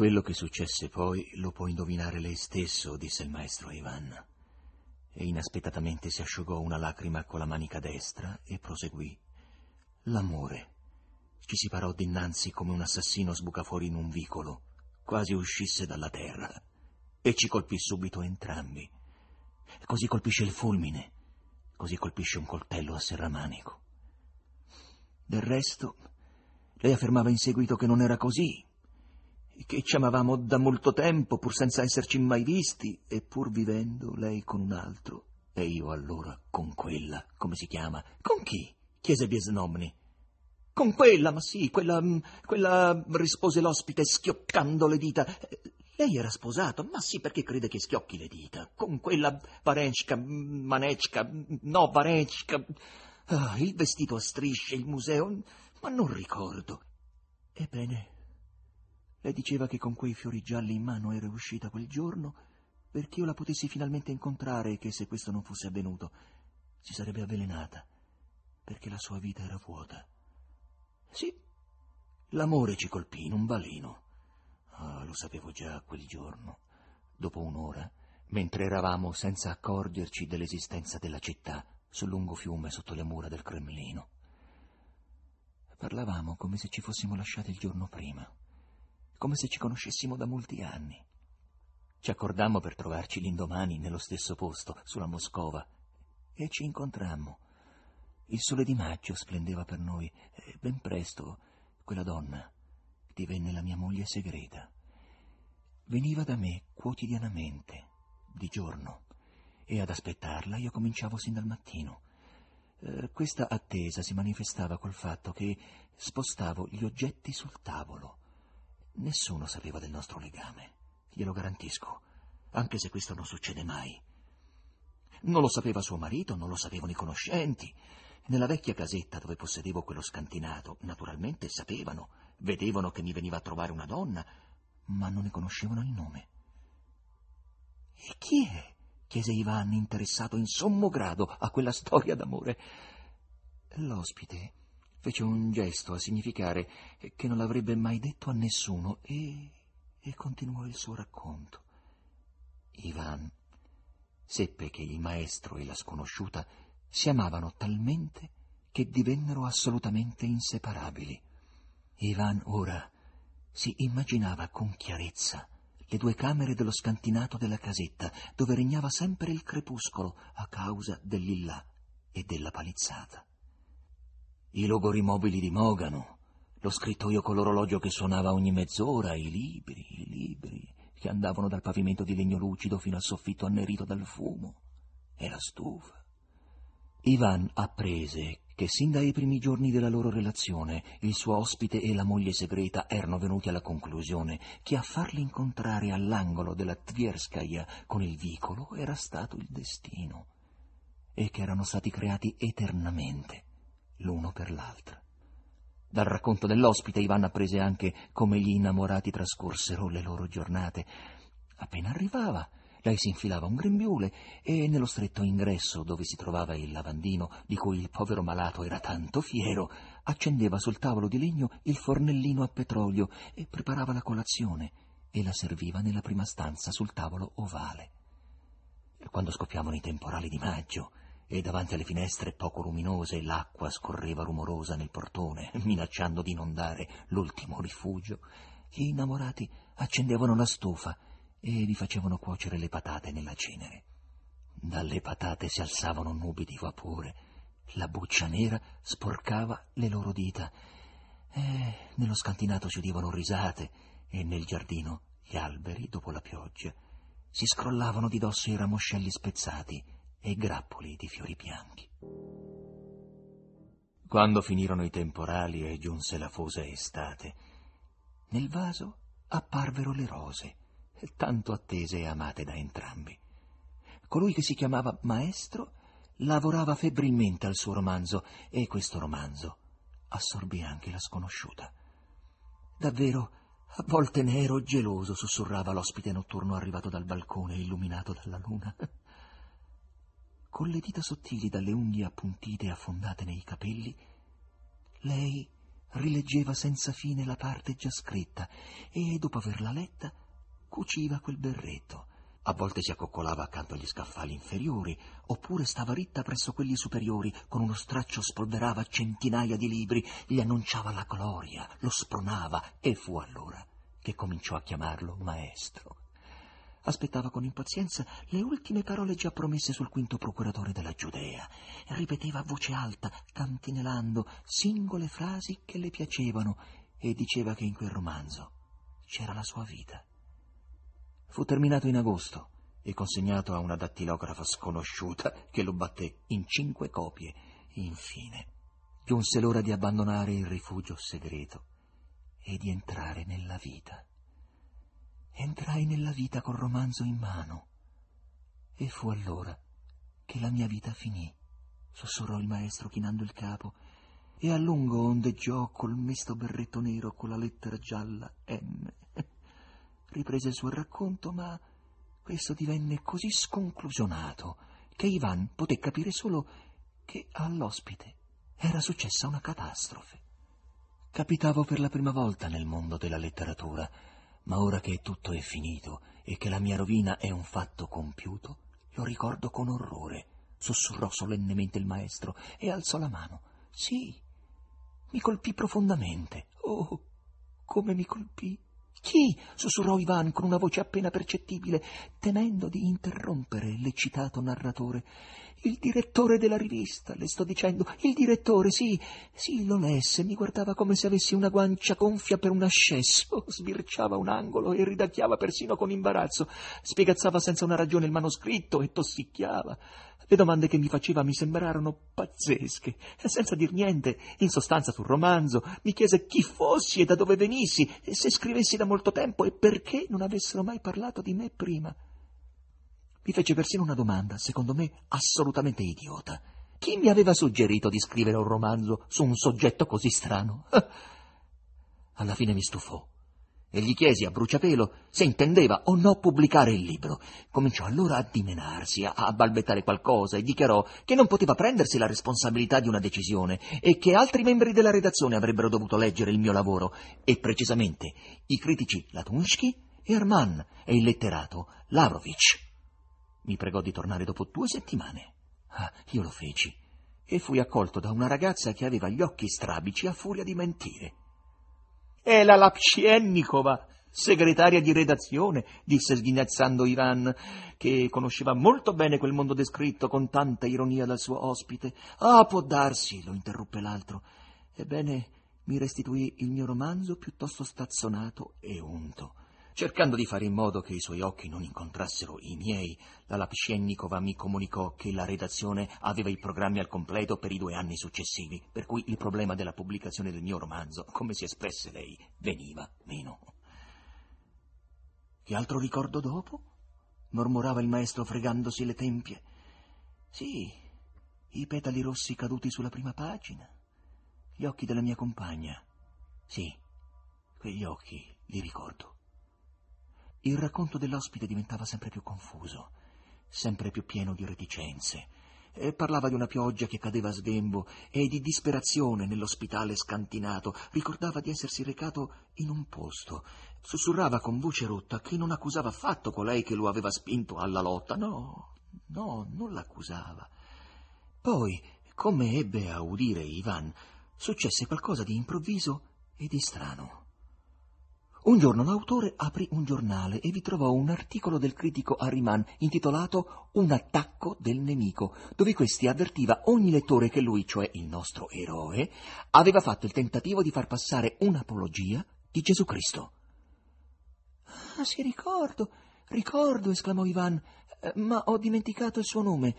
Quello che successe poi lo può indovinare lei stesso, disse il maestro Ivan. E inaspettatamente si asciugò una lacrima con la manica destra e proseguì. L'amore. Ci si parò dinanzi come un assassino sbuca fuori in un vicolo, quasi uscisse dalla terra, e ci colpì subito entrambi. Così colpisce il fulmine, così colpisce un coltello a serramanico. Del resto, lei affermava in seguito che non era così, che ci amavamo da molto tempo, pur senza esserci mai visti, e pur vivendo lei con un altro, e io allora con quella, come si chiama? Con chi? chiese Biesnomni. Con quella, ma sì, quella, quella, rispose l'ospite schioccando le dita. Lei era sposato, ma sì, perché crede che schiocchi le dita? Con quella Varenchka, Manechka, no, Varenchka. Ah, il vestito a strisce, il museo, ma non ricordo. Ebbene, lei diceva che con quei fiori gialli in mano era uscita quel giorno perché io la potessi finalmente incontrare e che se questo non fosse avvenuto si sarebbe avvelenata perché la sua vita era vuota. Sì, l'amore ci colpì in un baleno. Ah, lo sapevo già quel giorno, dopo un'ora, mentre eravamo senza accorgerci dell'esistenza della città sul lungo fiume sotto le mura del Cremlino. Parlavamo come se ci fossimo lasciati il giorno prima come se ci conoscessimo da molti anni. Ci accordammo per trovarci l'indomani nello stesso posto, sulla Moscova, e ci incontrammo. Il sole di maggio splendeva per noi e ben presto quella donna divenne la mia moglie segreta. Veniva da me quotidianamente, di giorno, e ad aspettarla io cominciavo sin dal mattino. Eh, questa attesa si manifestava col fatto che spostavo gli oggetti sul tavolo Nessuno sapeva del nostro legame, glielo garantisco, anche se questo non succede mai. Non lo sapeva suo marito, non lo sapevano i conoscenti. Nella vecchia casetta dove possedevo quello scantinato, naturalmente sapevano, vedevano che mi veniva a trovare una donna, ma non ne conoscevano il nome. E chi è? chiese Ivan, interessato in sommo grado a quella storia d'amore. L'ospite fece un gesto a significare che non l'avrebbe mai detto a nessuno e, e continuò il suo racconto. Ivan seppe che il maestro e la sconosciuta si amavano talmente che divennero assolutamente inseparabili. Ivan ora si immaginava con chiarezza le due camere dello scantinato della casetta, dove regnava sempre il crepuscolo a causa degli là e della palizzata i logori mobili di Mogano, lo scrittoio con l'orologio che suonava ogni mezz'ora, i libri, i libri che andavano dal pavimento di legno lucido fino al soffitto annerito dal fumo, e la stufa. Ivan apprese che sin dai primi giorni della loro relazione il suo ospite e la moglie segreta erano venuti alla conclusione che a farli incontrare all'angolo della Tvierskaya con il vicolo era stato il destino e che erano stati creati eternamente l'uno per l'altra. Dal racconto dell'ospite Ivan apprese anche come gli innamorati trascorsero le loro giornate. Appena arrivava, lei si infilava un grembiule e nello stretto ingresso dove si trovava il lavandino, di cui il povero malato era tanto fiero, accendeva sul tavolo di legno il fornellino a petrolio e preparava la colazione e la serviva nella prima stanza sul tavolo ovale. Quando scoppiavano i temporali di maggio e davanti alle finestre poco luminose l'acqua scorreva rumorosa nel portone, minacciando di inondare l'ultimo rifugio. Gli innamorati accendevano la stufa e vi facevano cuocere le patate nella cenere. Dalle patate si alzavano nubi di vapore, la buccia nera sporcava le loro dita, e nello scantinato si udivano risate e nel giardino gli alberi, dopo la pioggia, si scrollavano di dosso i ramoscelli spezzati e grappoli di fiori bianchi. Quando finirono i temporali e giunse la fosa estate, nel vaso apparvero le rose, tanto attese e amate da entrambi. Colui che si chiamava Maestro lavorava febbrilmente al suo romanzo e questo romanzo assorbì anche la sconosciuta. Davvero, a volte ne ero geloso, sussurrava l'ospite notturno arrivato dal balcone illuminato dalla luna. Con le dita sottili dalle unghie appuntite e affondate nei capelli, lei rileggeva senza fine la parte già scritta e, dopo averla letta, cuciva quel berretto. A volte si accoccolava accanto agli scaffali inferiori, oppure stava ritta presso quelli superiori, con uno straccio spolverava centinaia di libri, gli annunciava la gloria, lo spronava, e fu allora che cominciò a chiamarlo maestro. Aspettava con impazienza le ultime parole già promesse sul quinto procuratore della Giudea e ripeteva a voce alta, cantinelando, singole frasi che le piacevano e diceva che in quel romanzo c'era la sua vita. Fu terminato in agosto e consegnato a una dattilografa sconosciuta che lo batté in cinque copie. Infine giunse l'ora di abbandonare il rifugio segreto e di entrare nella vita. Entrai nella vita col romanzo in mano e fu allora che la mia vita finì, sussurrò il maestro chinando il capo e a lungo ondeggiò col mesto berretto nero con la lettera gialla M. Riprese il suo racconto, ma questo divenne così sconclusionato che Ivan poté capire solo che all'ospite era successa una catastrofe. Capitavo per la prima volta nel mondo della letteratura ma ora che tutto è finito e che la mia rovina è un fatto compiuto, lo ricordo con orrore, sussurrò solennemente il maestro e alzò la mano. Sì, mi colpì profondamente. Oh, come mi colpì! Chi? sussurrò Ivan con una voce appena percettibile, temendo di interrompere l'eccitato narratore. Il direttore della rivista, le sto dicendo, il direttore, sì, sì, lo lesse, mi guardava come se avessi una guancia gonfia per un ascesso, sbirciava un angolo e ridacchiava persino con imbarazzo, spiegazzava senza una ragione il manoscritto e tossicchiava. Le domande che mi faceva mi sembrarono pazzesche, e senza dir niente, in sostanza sul romanzo, mi chiese chi fossi e da dove venissi, e se scrivessi da molto tempo e perché non avessero mai parlato di me prima. Mi fece persino una domanda, secondo me assolutamente idiota. Chi mi aveva suggerito di scrivere un romanzo su un soggetto così strano? Alla fine mi stufò e gli chiesi a bruciapelo se intendeva o no pubblicare il libro. Cominciò allora a dimenarsi, a balbettare qualcosa e dichiarò che non poteva prendersi la responsabilità di una decisione e che altri membri della redazione avrebbero dovuto leggere il mio lavoro e precisamente i critici Latunsky e Arman e il letterato Lavrovich. Mi pregò di tornare dopo due settimane. Ah, io lo feci e fui accolto da una ragazza che aveva gli occhi strabici a furia di mentire. È la Lapciennikova, segretaria di redazione, disse sghignazzando Ivan, che conosceva molto bene quel mondo descritto con tanta ironia dal suo ospite. Ah, può darsi, lo interruppe l'altro. Ebbene, mi restituì il mio romanzo piuttosto stazzonato e unto. Cercando di fare in modo che i suoi occhi non incontrassero i miei, la Lapshennikova mi comunicò che la redazione aveva i programmi al completo per i due anni successivi, per cui il problema della pubblicazione del mio romanzo, come si espresse lei, veniva meno. Che altro ricordo dopo? mormorava il maestro fregandosi le tempie. Sì, i petali rossi caduti sulla prima pagina, gli occhi della mia compagna. Sì, quegli occhi li ricordo. Il racconto dell'ospite diventava sempre più confuso, sempre più pieno di reticenze. E parlava di una pioggia che cadeva a sghembo e di disperazione nell'ospitale scantinato. Ricordava di essersi recato in un posto. Sussurrava con voce rotta che non accusava affatto colei che lo aveva spinto alla lotta. No, no, non l'accusava. Poi, come ebbe a udire Ivan, successe qualcosa di improvviso e di strano. Un giorno l'autore aprì un giornale e vi trovò un articolo del critico Harriman intitolato Un attacco del nemico, dove questi avvertiva ogni lettore che lui, cioè il nostro eroe, aveva fatto il tentativo di far passare un'apologia di Gesù Cristo. Ah, sì, ricordo, ricordo, esclamò Ivan, eh, ma ho dimenticato il suo nome.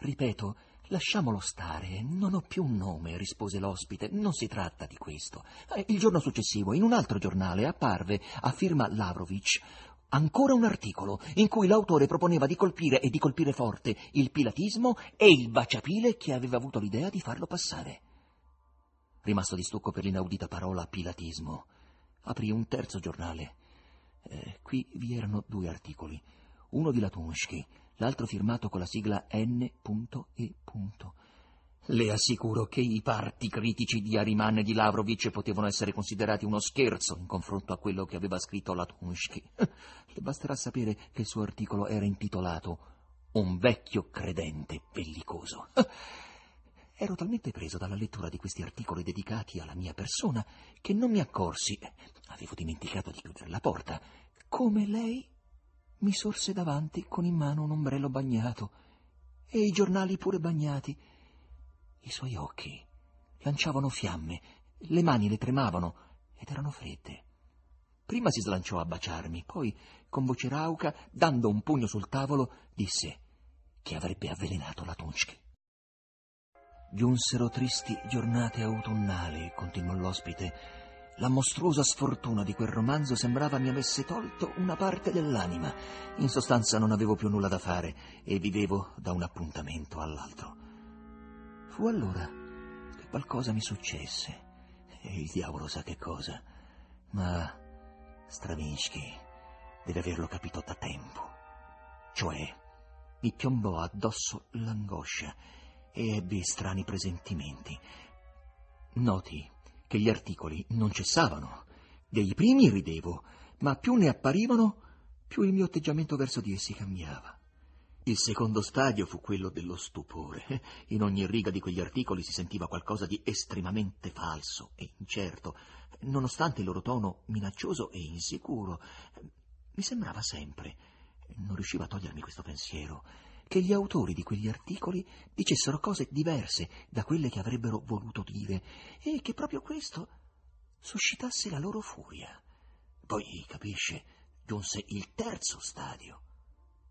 Ripeto, Lasciamolo stare, non ho più un nome, rispose l'ospite, non si tratta di questo. Eh, il giorno successivo, in un altro giornale, apparve, a firma Lavrovich, ancora un articolo in cui l'autore proponeva di colpire e di colpire forte il pilatismo e il baciapile che aveva avuto l'idea di farlo passare. Rimasto di stucco per l'inaudita parola pilatismo, aprì un terzo giornale. Eh, qui vi erano due articoli, uno di Latunsky, l'altro firmato con la sigla N.E. Le assicuro che i parti critici di Ariman e di Lavrovic potevano essere considerati uno scherzo in confronto a quello che aveva scritto Latunsky. Le basterà sapere che il suo articolo era intitolato Un vecchio credente bellicoso. Ero talmente preso dalla lettura di questi articoli dedicati alla mia persona che non mi accorsi, avevo dimenticato di chiudere la porta, come lei mi sorse davanti con in mano un ombrello bagnato e i giornali pure bagnati i suoi occhi lanciavano fiamme, le mani le tremavano ed erano fredde. Prima si slanciò a baciarmi, poi, con voce rauca, dando un pugno sul tavolo, disse che avrebbe avvelenato la Tunchke. Giunsero tristi giornate autunnali, continuò l'ospite. La mostruosa sfortuna di quel romanzo sembrava mi avesse tolto una parte dell'anima. In sostanza non avevo più nulla da fare e vivevo da un appuntamento all'altro. Fu allora che qualcosa mi successe, e il diavolo sa che cosa, ma Stravinsky deve averlo capito da tempo. Cioè, mi piombò addosso l'angoscia e ebbi strani presentimenti. Noti che gli articoli non cessavano. Dei primi ridevo, ma più ne apparivano, più il mio atteggiamento verso di essi cambiava. Il secondo stadio fu quello dello stupore. In ogni riga di quegli articoli si sentiva qualcosa di estremamente falso e incerto, nonostante il loro tono minaccioso e insicuro. Mi sembrava sempre, non riuscivo a togliermi questo pensiero, che gli autori di quegli articoli dicessero cose diverse da quelle che avrebbero voluto dire e che proprio questo suscitasse la loro furia. Poi, capisce, giunse il terzo stadio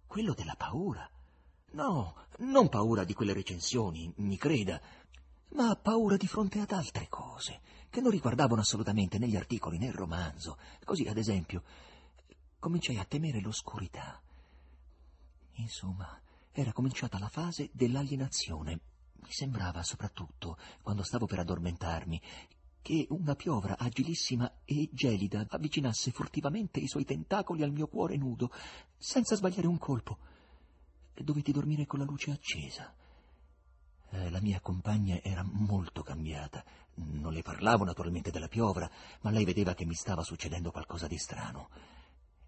quello della paura. No, non paura di quelle recensioni, mi creda, ma paura di fronte ad altre cose, che non riguardavano assolutamente né gli articoli né il romanzo. Così, ad esempio, cominciai a temere l'oscurità. Insomma, era cominciata la fase dell'alienazione. Mi sembrava, soprattutto, quando stavo per addormentarmi, che una piovra agilissima e gelida avvicinasse furtivamente i suoi tentacoli al mio cuore nudo, senza sbagliare un colpo. Dovetti dormire con la luce accesa. Eh, la mia compagna era molto cambiata. Non le parlavo naturalmente della piovra, ma lei vedeva che mi stava succedendo qualcosa di strano.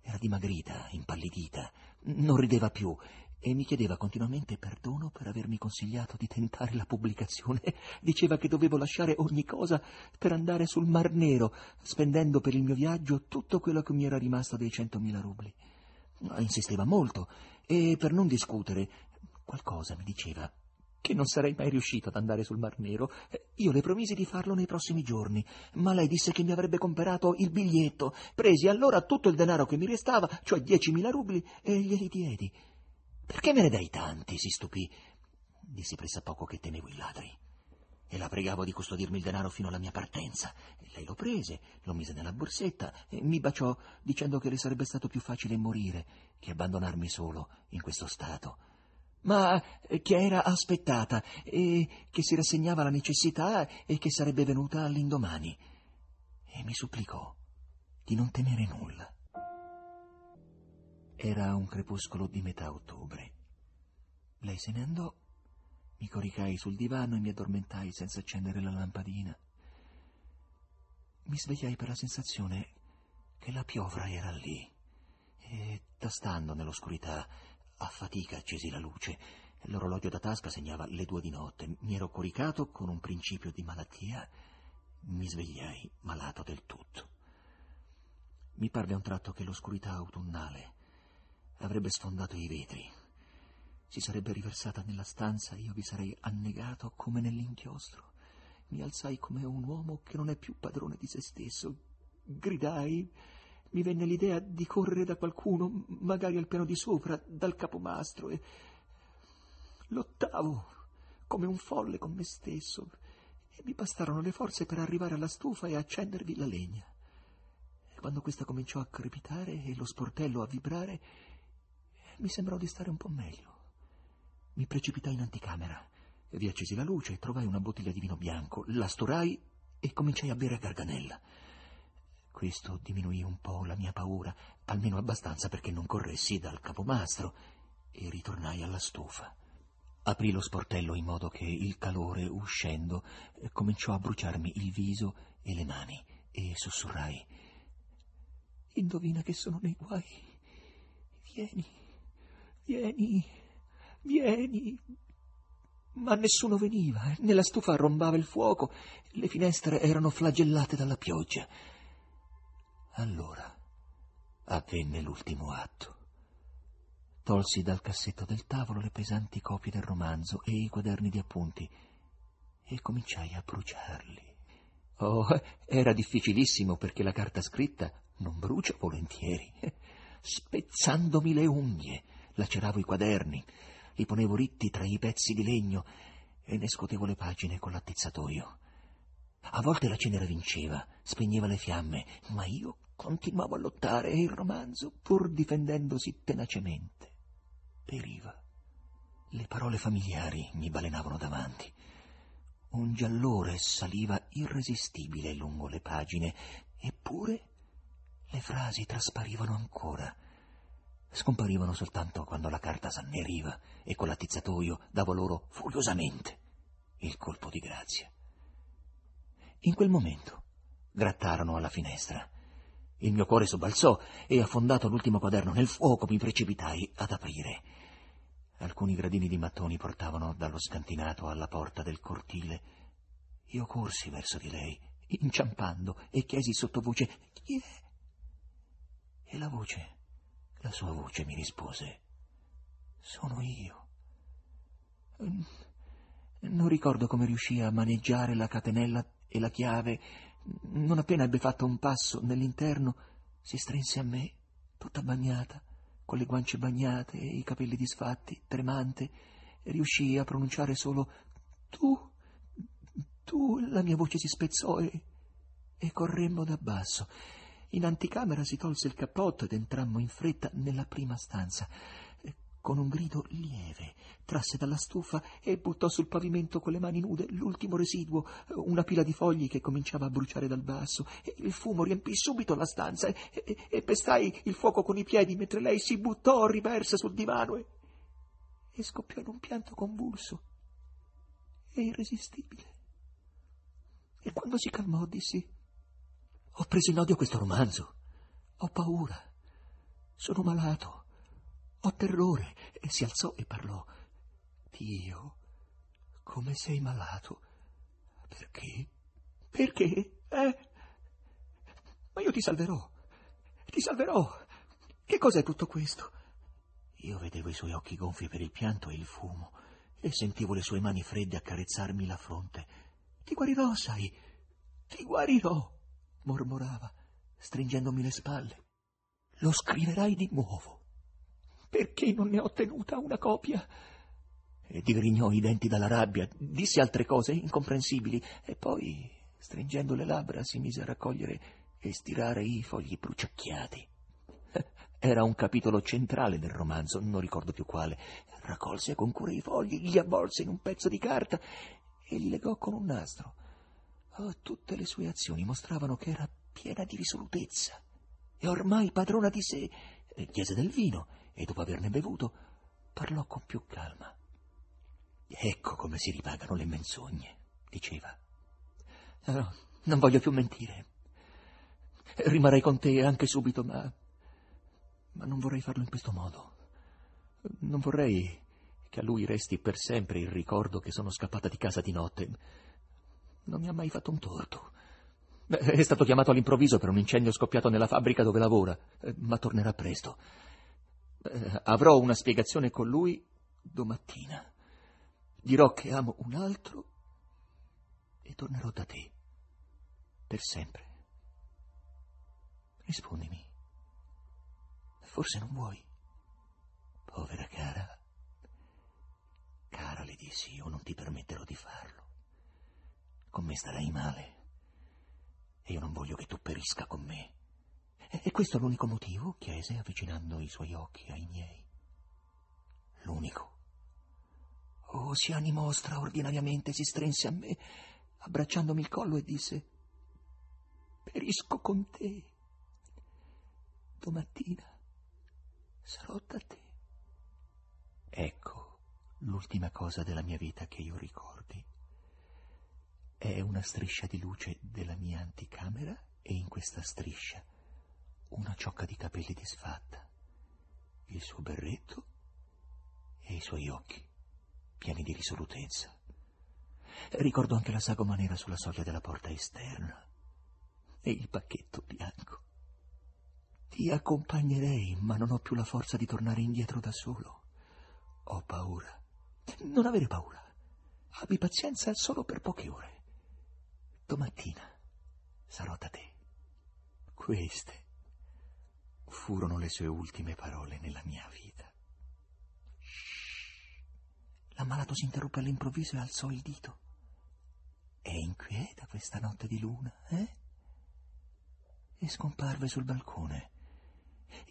Era dimagrita, impallidita, non rideva più e mi chiedeva continuamente perdono per avermi consigliato di tentare la pubblicazione. Diceva che dovevo lasciare ogni cosa per andare sul Mar Nero, spendendo per il mio viaggio tutto quello che mi era rimasto dei centomila rubli. Insisteva molto e per non discutere qualcosa mi diceva che non sarei mai riuscito ad andare sul Mar Nero. Io le promisi di farlo nei prossimi giorni, ma lei disse che mi avrebbe comperato il biglietto. Presi allora tutto il denaro che mi restava, cioè diecimila rubli, e glieli diedi. Perché me ne dai tanti? si stupì. Dissi pressappoco che temevo i ladri. E la pregavo di custodirmi il denaro fino alla mia partenza. E lei lo prese, lo mise nella borsetta e mi baciò dicendo che le sarebbe stato più facile morire che abbandonarmi solo in questo stato. Ma che era aspettata e che si rassegnava alla necessità e che sarebbe venuta all'indomani. E mi supplicò di non temere nulla. Era un crepuscolo di metà ottobre. Lei se ne andò, mi coricai sul divano e mi addormentai senza accendere la lampadina. Mi svegliai per la sensazione che la piovra era lì e, tastando nell'oscurità, a fatica accesi la luce. L'orologio da tasca segnava le due di notte. Mi ero coricato con un principio di malattia. Mi svegliai malato del tutto. Mi parve a un tratto che l'oscurità autunnale avrebbe sfondato i vetri. Si sarebbe riversata nella stanza io vi sarei annegato come nell'inchiostro. Mi alzai come un uomo che non è più padrone di se stesso. Gridai. Mi venne l'idea di correre da qualcuno, magari al piano di sopra, dal capomastro, e lottavo come un folle con me stesso. E mi bastarono le forze per arrivare alla stufa e accendervi la legna. Quando questa cominciò a crepitare e lo sportello a vibrare, mi sembrò di stare un po' meglio. Mi precipitai in anticamera, vi accesi la luce trovai una bottiglia di vino bianco, la storai e cominciai a bere a garganella. Questo diminuì un po' la mia paura, almeno abbastanza perché non corressi dal capomastro, e ritornai alla stufa. Aprì lo sportello in modo che il calore, uscendo, cominciò a bruciarmi il viso e le mani e sussurrai. Indovina che sono nei guai. Vieni, vieni, vieni. Ma nessuno veniva. Nella stufa arrombava il fuoco. Le finestre erano flagellate dalla pioggia. Allora avvenne l'ultimo atto. Tolsi dal cassetto del tavolo le pesanti copie del romanzo e i quaderni di appunti e cominciai a bruciarli. Oh, era difficilissimo perché la carta scritta non brucia volentieri. Spezzandomi le unghie, laceravo i quaderni, li ponevo ritti tra i pezzi di legno e ne scotevo le pagine con l'attizzatoio. A volte la cenere vinceva, spegneva le fiamme, ma io continuavo a lottare e il romanzo, pur difendendosi tenacemente, periva. Le parole familiari mi balenavano davanti. Un giallore saliva irresistibile lungo le pagine, eppure le frasi trasparivano ancora. Scomparivano soltanto quando la carta s'anneriva e con l'attizzatoio davo loro furiosamente il colpo di grazia. In quel momento grattarono alla finestra. Il mio cuore sobbalzò e, affondato l'ultimo quaderno nel fuoco, mi precipitai ad aprire. Alcuni gradini di mattoni portavano dallo scantinato alla porta del cortile. Io corsi verso di lei, inciampando, e chiesi sottovoce chi è. E la voce, la sua voce mi rispose sono io. Non ricordo come riuscì a maneggiare la catenella e la chiave non appena ebbe fatto un passo nell'interno, si strinse a me, tutta bagnata, con le guance bagnate e i capelli disfatti, tremante, riuscì a pronunciare solo tu, tu, la mia voce si spezzò e, e corremmo da basso. In anticamera si tolse il cappotto ed entrammo in fretta nella prima stanza con un grido lieve, trasse dalla stufa e buttò sul pavimento con le mani nude l'ultimo residuo, una pila di fogli che cominciava a bruciare dal basso. Il fumo riempì subito la stanza e, e, e, pestai il fuoco con i piedi mentre lei si buttò riversa sul divano e, e scoppiò in un pianto convulso e irresistibile. E quando si calmò dissi: Ho preso in odio questo romanzo. Ho paura. Sono malato. Ho terrore. E si alzò e parlò. Dio, come sei malato. Perché? Perché? Eh? Ma io ti salverò. Ti salverò. Che cos'è tutto questo? Io vedevo i suoi occhi gonfi per il pianto e il fumo e sentivo le sue mani fredde accarezzarmi la fronte. Ti guarirò, sai. Ti guarirò, mormorava, stringendomi le spalle. Lo scriverai di nuovo. Perché non ne ho tenuta una copia? E digrignò i denti dalla rabbia, disse altre cose incomprensibili e poi, stringendo le labbra, si mise a raccogliere e stirare i fogli bruciacchiati. Era un capitolo centrale del romanzo, non ricordo più quale. Raccolse con cura i fogli, li avvolse in un pezzo di carta e li legò con un nastro. Oh, tutte le sue azioni mostravano che era piena di risolutezza e ormai padrona di sé. Chiese del vino e dopo averne bevuto parlò con più calma. Ecco come si ripagano le menzogne, diceva. No, non voglio più mentire. Rimarrei con te anche subito, ma... ma non vorrei farlo in questo modo. Non vorrei che a lui resti per sempre il ricordo che sono scappata di casa di notte. Non mi ha mai fatto un torto. È stato chiamato all'improvviso per un incendio scoppiato nella fabbrica dove lavora, ma tornerà presto. Eh, avrò una spiegazione con lui domattina. Dirò che amo un altro e tornerò da te. Per sempre. Rispondimi. Forse non vuoi. Povera cara. Cara, le dissi, io non ti permetterò di farlo. Con me starai male. E io non voglio che tu perisca con me. E questo è l'unico motivo? chiese, avvicinando i suoi occhi ai miei. L'unico. Oh, si animò straordinariamente, si strinse a me, abbracciandomi il collo e disse: Perisco con te. Domattina sarò da te. Ecco l'ultima cosa della mia vita che io ricordi è una striscia di luce della mia anticamera e in questa striscia una ciocca di capelli disfatta, il suo berretto e i suoi occhi pieni di risolutezza. Ricordo anche la sagoma nera sulla soglia della porta esterna e il pacchetto bianco. Ti accompagnerei, ma non ho più la forza di tornare indietro da solo. Ho paura. Non avere paura. Abbi pazienza solo per poche ore. Domattina sarò da te. Queste furono le sue ultime parole nella mia vita. Shh. L'ammalato si interruppe all'improvviso e alzò il dito. È inquieta questa notte di luna, eh? E scomparve sul balcone.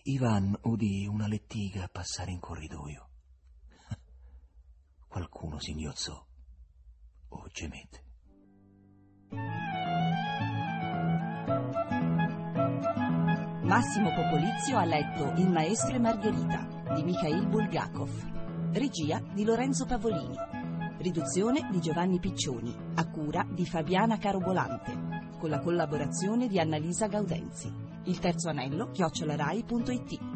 Ivan udì una lettiga passare in corridoio. Qualcuno singhiozzò o gemette. Massimo Popolizio ha letto Il maestro e Margherita di Mikhail Bulgakov. Regia di Lorenzo Pavolini. Riduzione di Giovanni Piccioni, a cura di Fabiana Carobolante, con la collaborazione di Annalisa Gaudenzi. Il terzo anello, chiocciolarai.it.